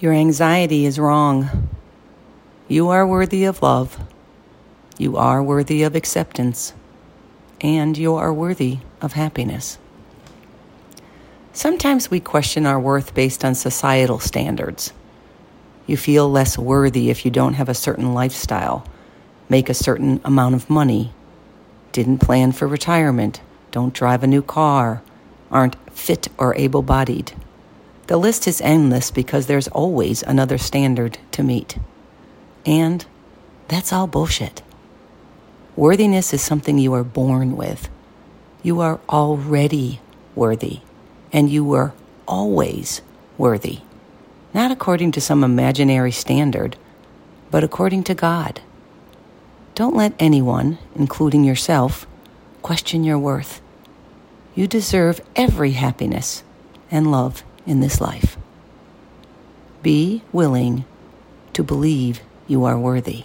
Your anxiety is wrong. You are worthy of love. You are worthy of acceptance. And you are worthy of happiness. Sometimes we question our worth based on societal standards. You feel less worthy if you don't have a certain lifestyle, make a certain amount of money, didn't plan for retirement, don't drive a new car, aren't fit or able bodied. The list is endless because there's always another standard to meet. And that's all bullshit. Worthiness is something you are born with. You are already worthy, and you were always worthy. Not according to some imaginary standard, but according to God. Don't let anyone, including yourself, question your worth. You deserve every happiness and love in this life. Be willing to believe you are worthy.